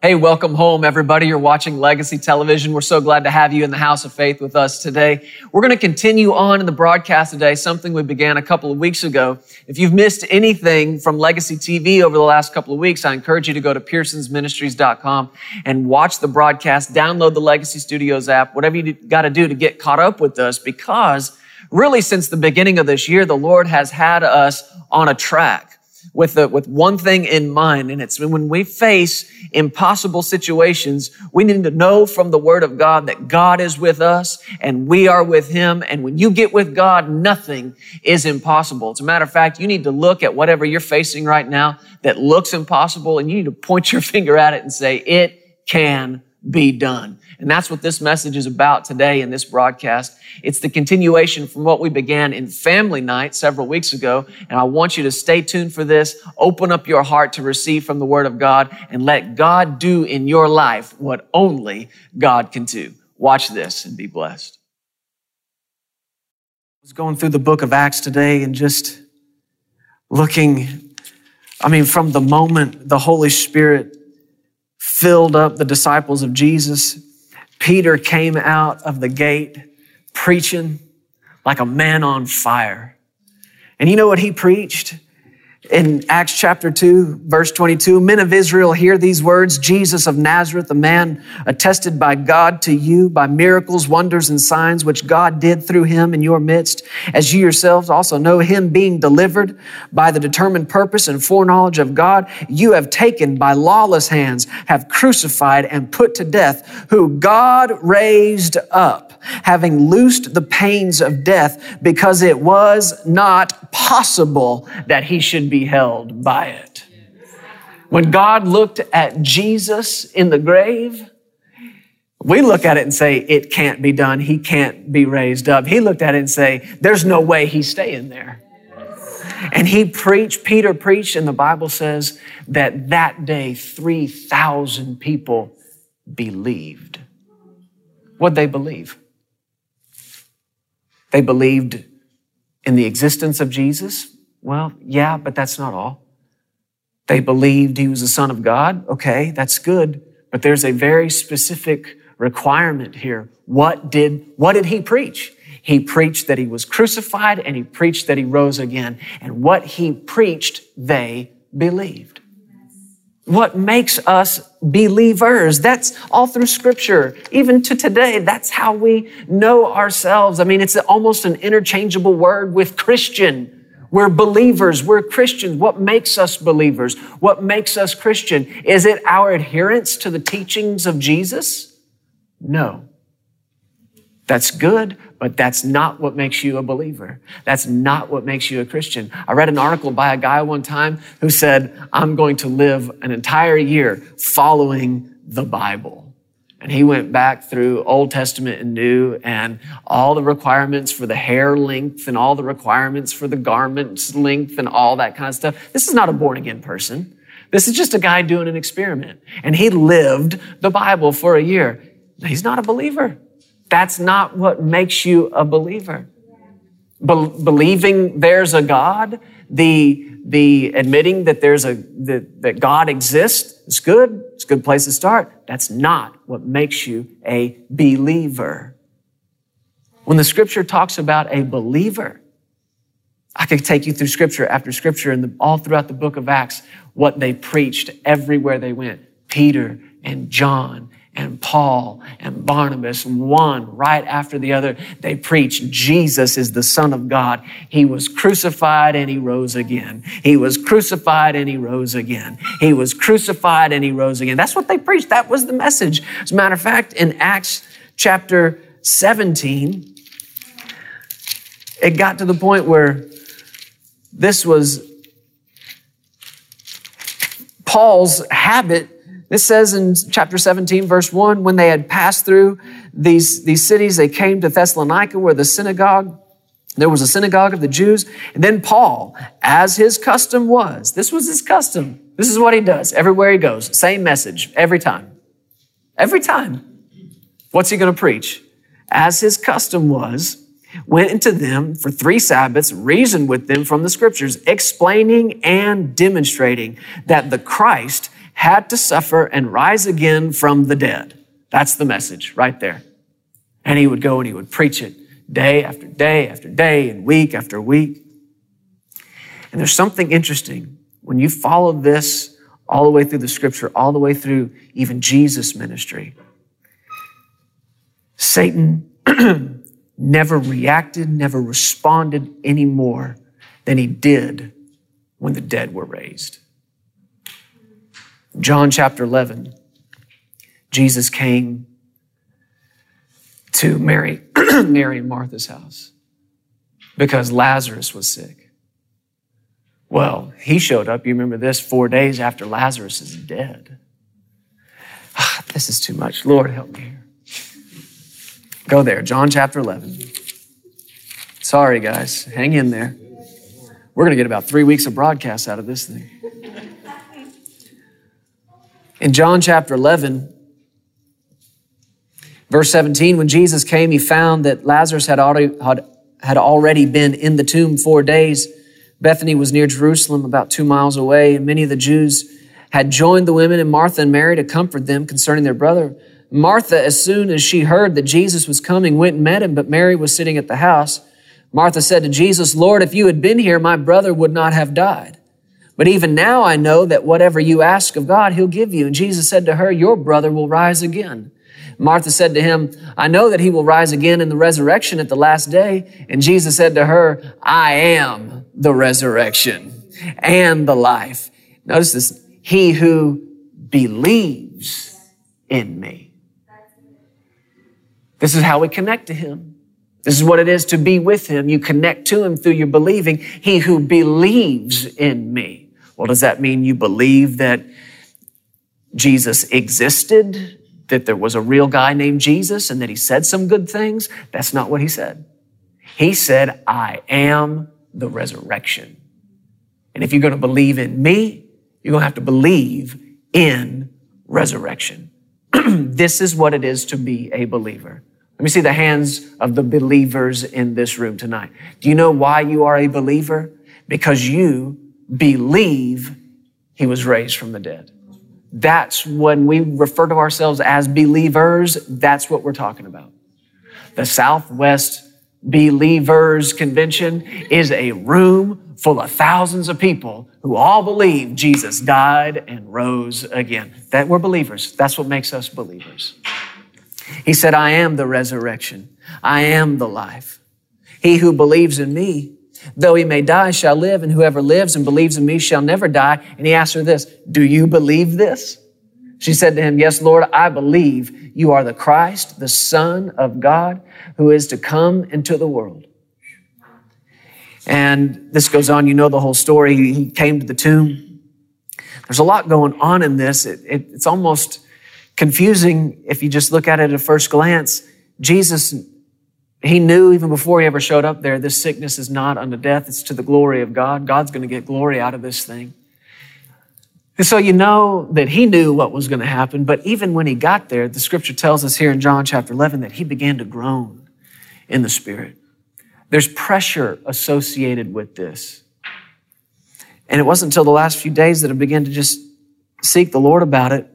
Hey, welcome home, everybody. You're watching Legacy Television. We're so glad to have you in the house of faith with us today. We're going to continue on in the broadcast today, something we began a couple of weeks ago. If you've missed anything from Legacy TV over the last couple of weeks, I encourage you to go to pearsonsministries.com and watch the broadcast, download the Legacy Studios app, whatever you got to do to get caught up with us because really since the beginning of this year, the Lord has had us on a track with, the, with one thing in mind, and it's when we face impossible situations, we need to know from the Word of God that God is with us and we are with Him. And when you get with God, nothing is impossible. As a matter of fact, you need to look at whatever you're facing right now that looks impossible, and you need to point your finger at it and say, It can be done. And that's what this message is about today in this broadcast. It's the continuation from what we began in family night several weeks ago. And I want you to stay tuned for this. Open up your heart to receive from the word of God and let God do in your life what only God can do. Watch this and be blessed. I was going through the book of Acts today and just looking, I mean, from the moment the Holy Spirit filled up the disciples of Jesus Peter came out of the gate preaching like a man on fire. And you know what he preached? In Acts chapter 2, verse 22, men of Israel hear these words. Jesus of Nazareth, a man attested by God to you by miracles, wonders, and signs which God did through him in your midst, as you yourselves also know him being delivered by the determined purpose and foreknowledge of God, you have taken by lawless hands, have crucified and put to death, who God raised up having loosed the pains of death because it was not possible that he should be held by it. When God looked at Jesus in the grave, we look at it and say, it can't be done. He can't be raised up. He looked at it and say, there's no way he's staying there. And he preached, Peter preached, and the Bible says that that day 3,000 people believed. What'd they believe? They believed in the existence of Jesus. Well, yeah, but that's not all. They believed he was the son of God. Okay, that's good. But there's a very specific requirement here. What did, what did he preach? He preached that he was crucified and he preached that he rose again. And what he preached, they believed what makes us believers. That's all through scripture. Even to today, that's how we know ourselves. I mean, it's almost an interchangeable word with Christian. We're believers. We're Christians. What makes us believers? What makes us Christian? Is it our adherence to the teachings of Jesus? No. That's good, but that's not what makes you a believer. That's not what makes you a Christian. I read an article by a guy one time who said, I'm going to live an entire year following the Bible. And he went back through Old Testament and New and all the requirements for the hair length and all the requirements for the garments length and all that kind of stuff. This is not a born again person. This is just a guy doing an experiment. And he lived the Bible for a year. He's not a believer. That's not what makes you a believer. Be- believing there's a God, the, the admitting that there's a, that, that God exists is good. It's a good place to start. That's not what makes you a believer. When the scripture talks about a believer, I could take you through scripture after scripture and all throughout the book of Acts, what they preached everywhere they went. Peter and John and Paul and Barnabas, one right after the other, they preached Jesus is the Son of God. He was crucified and he rose again. He was crucified and he rose again. He was crucified and he rose again. That's what they preached. That was the message. As a matter of fact, in Acts chapter 17, it got to the point where this was Paul's habit it says in chapter 17, verse 1, when they had passed through these, these cities, they came to Thessalonica where the synagogue, there was a synagogue of the Jews. And then Paul, as his custom was, this was his custom. This is what he does everywhere he goes. Same message every time. Every time. What's he going to preach? As his custom was, went into them for three Sabbaths, reasoned with them from the scriptures, explaining and demonstrating that the Christ had to suffer and rise again from the dead. That's the message right there. And he would go and he would preach it day after day after day and week after week. And there's something interesting when you follow this all the way through the scripture, all the way through even Jesus' ministry. Satan never reacted, never responded any more than he did when the dead were raised. John chapter 11, Jesus came to Mary, Mary and Martha's house because Lazarus was sick. Well, he showed up, you remember this, four days after Lazarus is dead. Ah, this is too much. Lord, help me here. Go there, John chapter 11. Sorry, guys. Hang in there. We're going to get about three weeks of broadcast out of this thing. In John chapter 11, verse 17, when Jesus came, he found that Lazarus had already, had already been in the tomb four days. Bethany was near Jerusalem, about two miles away, and many of the Jews had joined the women and Martha and Mary to comfort them concerning their brother. Martha, as soon as she heard that Jesus was coming, went and met him, but Mary was sitting at the house. Martha said to Jesus, Lord, if you had been here, my brother would not have died. But even now I know that whatever you ask of God, he'll give you. And Jesus said to her, Your brother will rise again. Martha said to him, I know that he will rise again in the resurrection at the last day. And Jesus said to her, I am the resurrection and the life. Notice this. He who believes in me. This is how we connect to him. This is what it is to be with him. You connect to him through your believing. He who believes in me. Well, does that mean you believe that Jesus existed, that there was a real guy named Jesus, and that he said some good things? That's not what he said. He said, I am the resurrection. And if you're going to believe in me, you're going to have to believe in resurrection. this is what it is to be a believer. Let me see the hands of the believers in this room tonight. Do you know why you are a believer? Because you believe he was raised from the dead. That's when we refer to ourselves as believers, that's what we're talking about. The Southwest Believers Convention is a room full of thousands of people who all believe Jesus died and rose again. That we're believers. That's what makes us believers. He said, I am the resurrection. I am the life. He who believes in me Though he may die, shall live, and whoever lives and believes in me shall never die. And he asked her this, Do you believe this? She said to him, Yes, Lord, I believe you are the Christ, the Son of God, who is to come into the world. And this goes on, you know the whole story. He came to the tomb. There's a lot going on in this. It, it, it's almost confusing if you just look at it at first glance. Jesus he knew even before he ever showed up there, this sickness is not unto death, it's to the glory of God. God's going to get glory out of this thing. And so you know that he knew what was going to happen, but even when he got there, the scripture tells us here in John chapter 11 that he began to groan in the spirit. There's pressure associated with this. And it wasn't until the last few days that I began to just seek the Lord about it.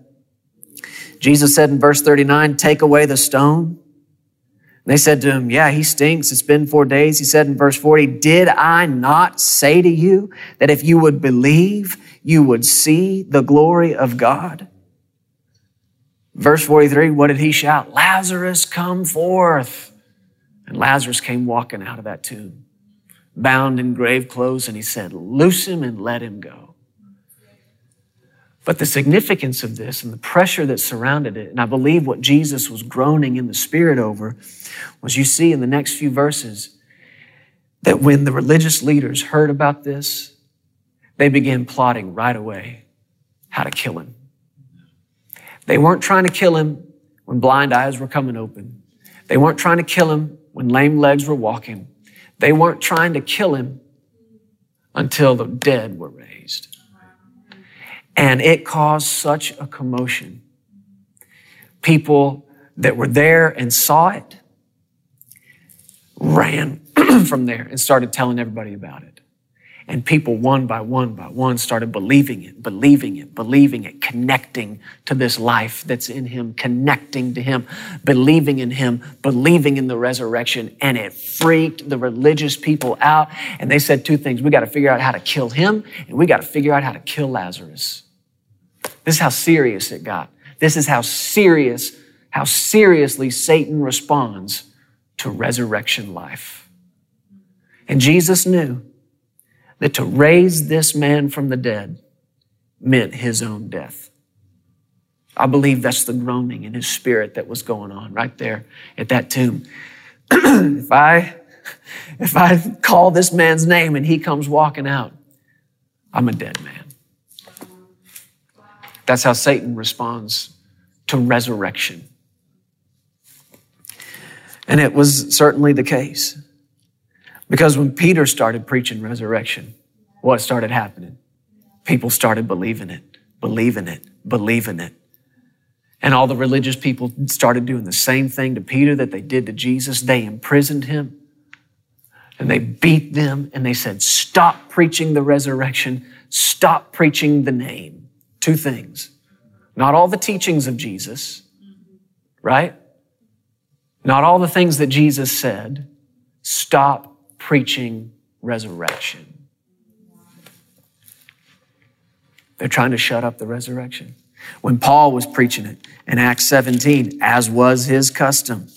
Jesus said in verse 39, take away the stone. They said to him, Yeah, he stinks. It's been four days. He said in verse 40, Did I not say to you that if you would believe, you would see the glory of God? Verse 43, what did he shout? Lazarus, come forth. And Lazarus came walking out of that tomb, bound in grave clothes, and he said, Loose him and let him go. But the significance of this and the pressure that surrounded it, and I believe what Jesus was groaning in the spirit over, was you see in the next few verses that when the religious leaders heard about this, they began plotting right away how to kill him. They weren't trying to kill him when blind eyes were coming open. They weren't trying to kill him when lame legs were walking. They weren't trying to kill him until the dead were raised. And it caused such a commotion. People that were there and saw it ran from there and started telling everybody about it. And people, one by one by one, started believing it, believing it, believing it, connecting to this life that's in him, connecting to him, believing in him, believing in the resurrection. And it freaked the religious people out. And they said two things. We got to figure out how to kill him, and we got to figure out how to kill Lazarus. This is how serious it got. This is how serious, how seriously Satan responds to resurrection life. And Jesus knew that to raise this man from the dead meant his own death. I believe that's the groaning in his spirit that was going on right there at that tomb. if I if I call this man's name and he comes walking out, I'm a dead man. That's how Satan responds to resurrection. And it was certainly the case. Because when Peter started preaching resurrection, what started happening? People started believing it, believing it, believing it. And all the religious people started doing the same thing to Peter that they did to Jesus. They imprisoned him and they beat them and they said, Stop preaching the resurrection, stop preaching the name. Two things. Not all the teachings of Jesus, right? Not all the things that Jesus said. Stop preaching resurrection. They're trying to shut up the resurrection. When Paul was preaching it in Acts 17, as was his custom,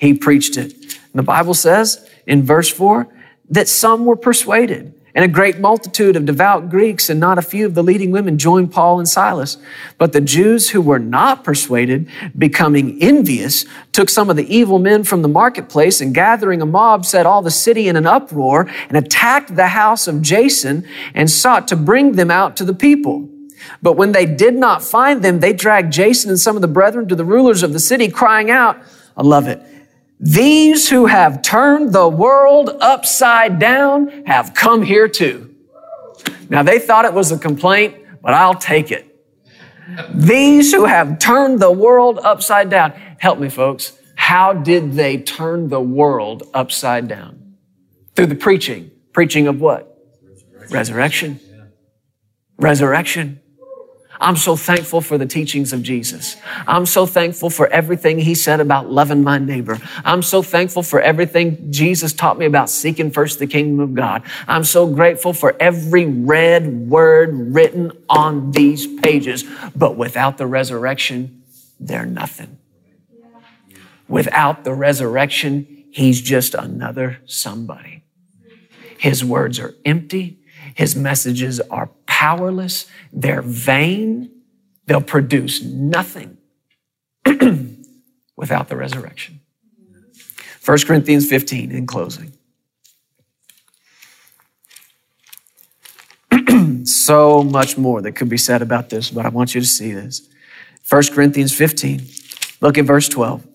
he preached it. And the Bible says in verse 4 that some were persuaded. And a great multitude of devout Greeks and not a few of the leading women joined Paul and Silas. But the Jews who were not persuaded, becoming envious, took some of the evil men from the marketplace and gathering a mob set all the city in an uproar and attacked the house of Jason and sought to bring them out to the people. But when they did not find them, they dragged Jason and some of the brethren to the rulers of the city, crying out, I love it. These who have turned the world upside down have come here too. Now they thought it was a complaint, but I'll take it. These who have turned the world upside down. Help me, folks. How did they turn the world upside down? Through the preaching. Preaching of what? Resurrection. Resurrection. I'm so thankful for the teachings of Jesus. I'm so thankful for everything he said about loving my neighbor. I'm so thankful for everything Jesus taught me about seeking first the kingdom of God. I'm so grateful for every red word written on these pages. But without the resurrection, they're nothing. Without the resurrection, he's just another somebody. His words are empty. His messages are powerless, they're vain, they'll produce nothing without the resurrection. 1 Corinthians 15 in closing. so much more that could be said about this, but I want you to see this. 1 Corinthians 15, look at verse 12.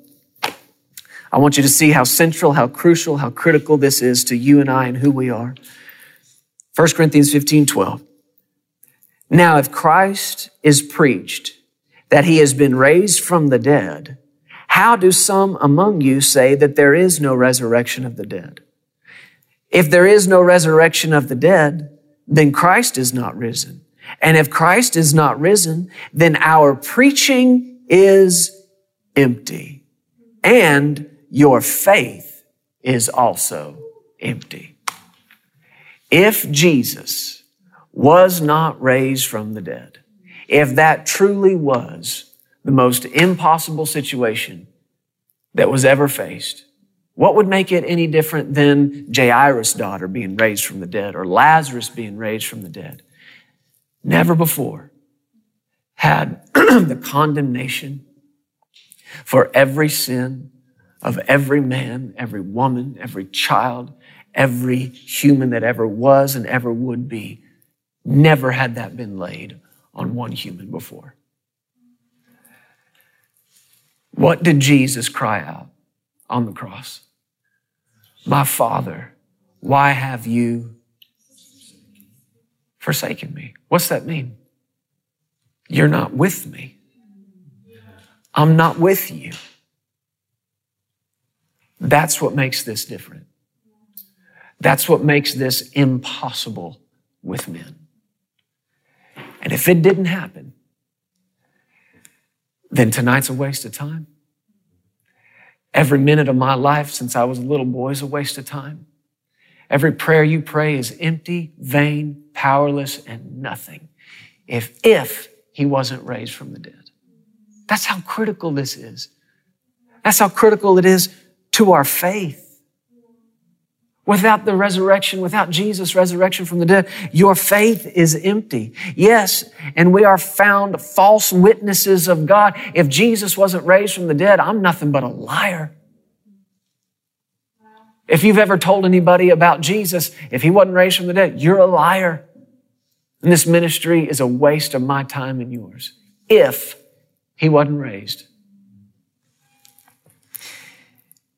I want you to see how central, how crucial, how critical this is to you and I and who we are. 1 Corinthians 15, 12. Now, if Christ is preached that he has been raised from the dead, how do some among you say that there is no resurrection of the dead? If there is no resurrection of the dead, then Christ is not risen. And if Christ is not risen, then our preaching is empty and your faith is also empty. If Jesus was not raised from the dead, if that truly was the most impossible situation that was ever faced, what would make it any different than Jairus' daughter being raised from the dead or Lazarus being raised from the dead? Never before had the condemnation for every sin of every man, every woman, every child, every human that ever was and ever would be Never had that been laid on one human before. What did Jesus cry out on the cross? My Father, why have you forsaken me? What's that mean? You're not with me. I'm not with you. That's what makes this different. That's what makes this impossible with men. And if it didn't happen, then tonight's a waste of time. Every minute of my life since I was a little boy is a waste of time. Every prayer you pray is empty, vain, powerless, and nothing if, if he wasn't raised from the dead. That's how critical this is. That's how critical it is to our faith. Without the resurrection, without Jesus' resurrection from the dead, your faith is empty. Yes, and we are found false witnesses of God. If Jesus wasn't raised from the dead, I'm nothing but a liar. If you've ever told anybody about Jesus, if he wasn't raised from the dead, you're a liar. And this ministry is a waste of my time and yours. If he wasn't raised.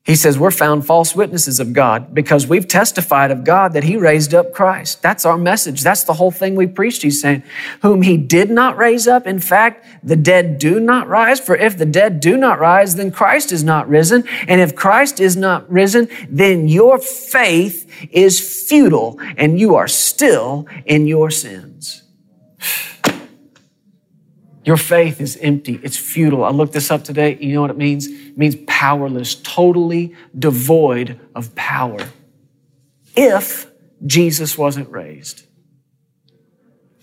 He says, We're found false witnesses of God because we've testified of God that He raised up Christ. That's our message. That's the whole thing we preached. He's saying, Whom He did not raise up. In fact, the dead do not rise. For if the dead do not rise, then Christ is not risen. And if Christ is not risen, then your faith is futile and you are still in your sins. Your faith is empty. It's futile. I looked this up today. You know what it means? It means powerless, totally devoid of power. If Jesus wasn't raised.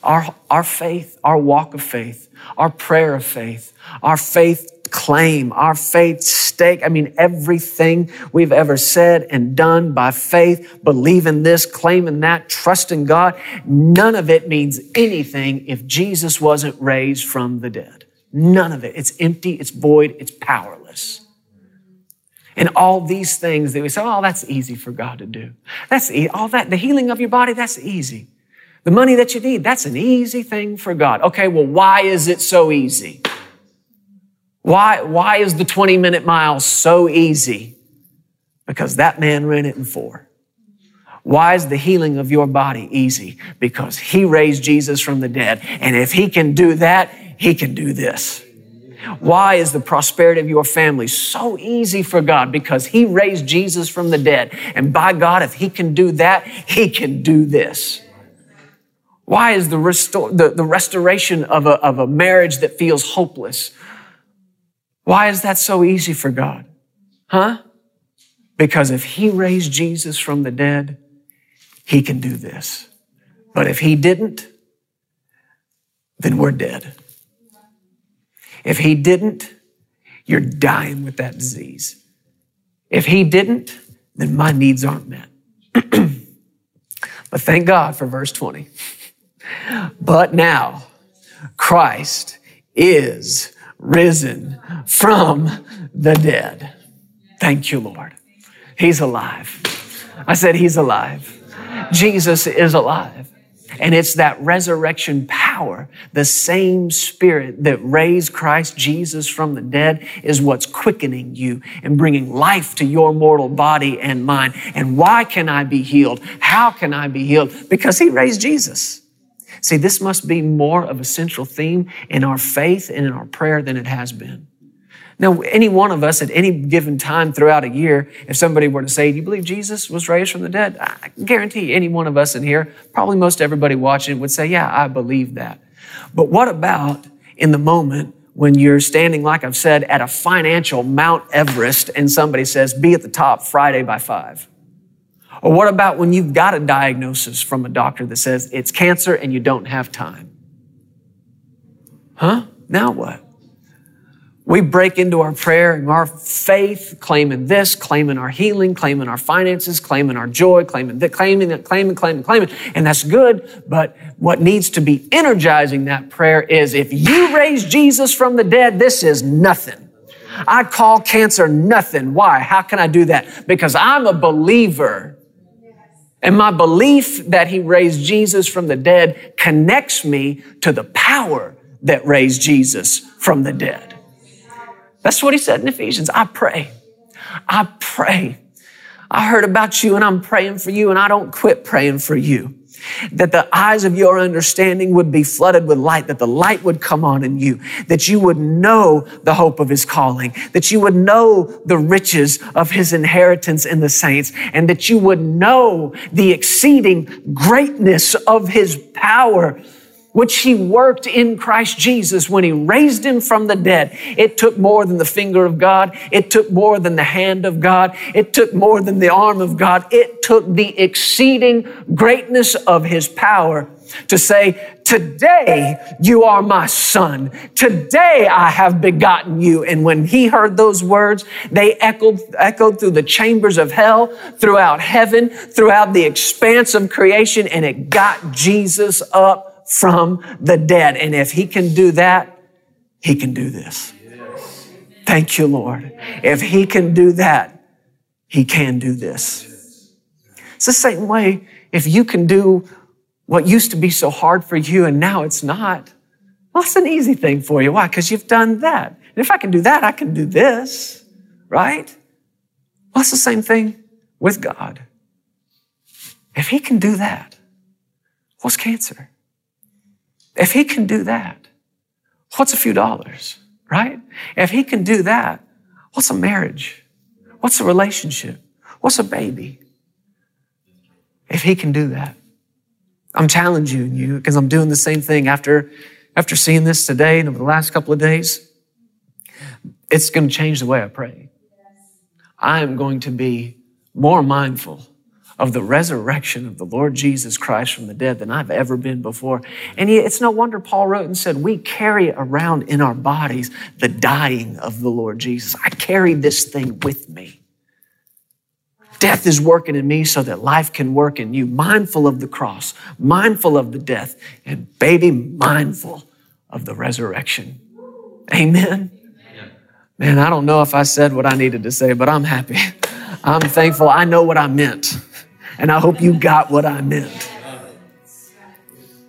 Our, our faith, our walk of faith, our prayer of faith, our faith claim, our faith stake. I mean, everything we've ever said and done by faith, believing this, claiming that, trusting God, none of it means anything if Jesus wasn't raised from the dead. None of it. It's empty, it's void, it's powerless. And all these things that we say, oh, that's easy for God to do. That's e- all that, the healing of your body, that's easy. The money that you need, that's an easy thing for God. Okay, well, why is it so easy? Why, why is the 20 minute mile so easy? Because that man ran it in four. Why is the healing of your body easy? Because he raised Jesus from the dead. And if he can do that, he can do this. Why is the prosperity of your family so easy for God? Because He raised Jesus from the dead. And by God, if He can do that, He can do this. Why is the, restore, the, the restoration of a, of a marriage that feels hopeless? Why is that so easy for God? Huh? Because if He raised Jesus from the dead, He can do this. But if He didn't, then we're dead. If He didn't, you're dying with that disease. If He didn't, then my needs aren't met. but thank God for verse 20. But now, Christ is risen from the dead. Thank you, Lord. He's alive. I said, He's alive. Jesus is alive. And it's that resurrection power, the same spirit that raised Christ Jesus from the dead is what's quickening you and bringing life to your mortal body and mind. And why can I be healed? How can I be healed? Because he raised Jesus. See, this must be more of a central theme in our faith and in our prayer than it has been. Now, any one of us at any given time throughout a year, if somebody were to say, Do you believe Jesus was raised from the dead? I guarantee any one of us in here, probably most everybody watching, would say, Yeah, I believe that. But what about in the moment when you're standing, like I've said, at a financial Mount Everest and somebody says, Be at the top Friday by five? Or what about when you've got a diagnosis from a doctor that says it's cancer and you don't have time? Huh? Now what? We break into our prayer and our faith, claiming this, claiming our healing, claiming our finances, claiming our joy, claiming that, claiming that, claiming, claiming, claiming. And that's good. But what needs to be energizing that prayer is if you raise Jesus from the dead, this is nothing. I call cancer nothing. Why? How can I do that? Because I'm a believer. And my belief that he raised Jesus from the dead connects me to the power that raised Jesus from the dead. That's what he said in Ephesians. I pray. I pray. I heard about you and I'm praying for you and I don't quit praying for you. That the eyes of your understanding would be flooded with light, that the light would come on in you, that you would know the hope of his calling, that you would know the riches of his inheritance in the saints, and that you would know the exceeding greatness of his power which he worked in Christ Jesus when he raised him from the dead. It took more than the finger of God. It took more than the hand of God. It took more than the arm of God. It took the exceeding greatness of his power to say, today you are my son. Today I have begotten you. And when he heard those words, they echoed, echoed through the chambers of hell, throughout heaven, throughout the expanse of creation, and it got Jesus up from the dead. And if he can do that, he can do this. Thank you, Lord. If he can do that, he can do this. It's the same way if you can do what used to be so hard for you and now it's not. Well, it's an easy thing for you. Why? Because you've done that. And if I can do that, I can do this, right? Well, it's the same thing with God. If he can do that, what's cancer? If he can do that, what's a few dollars, right? If he can do that, what's a marriage? What's a relationship? What's a baby? If he can do that, I'm challenging you because I'm doing the same thing after, after seeing this today and over the last couple of days. It's going to change the way I pray. I am going to be more mindful of the resurrection of the Lord Jesus Christ from the dead than I've ever been before. And it's no wonder Paul wrote and said, We carry around in our bodies the dying of the Lord Jesus. I carry this thing with me. Death is working in me so that life can work in you. Mindful of the cross, mindful of the death, and baby, mindful of the resurrection. Amen. Man, I don't know if I said what I needed to say, but I'm happy. I'm thankful. I know what I meant. And I hope you got what I meant.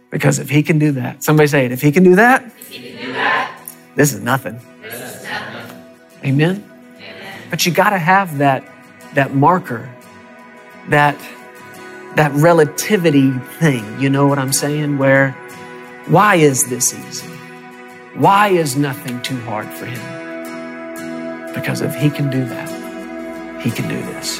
Because if he can do that, somebody say it, if he can do that, can do that this is nothing. This is nothing. Amen? Amen. But you got to have that, that marker, that, that relativity thing. You know what I'm saying? Where, why is this easy? Why is nothing too hard for him? Because if he can do that, he can do this.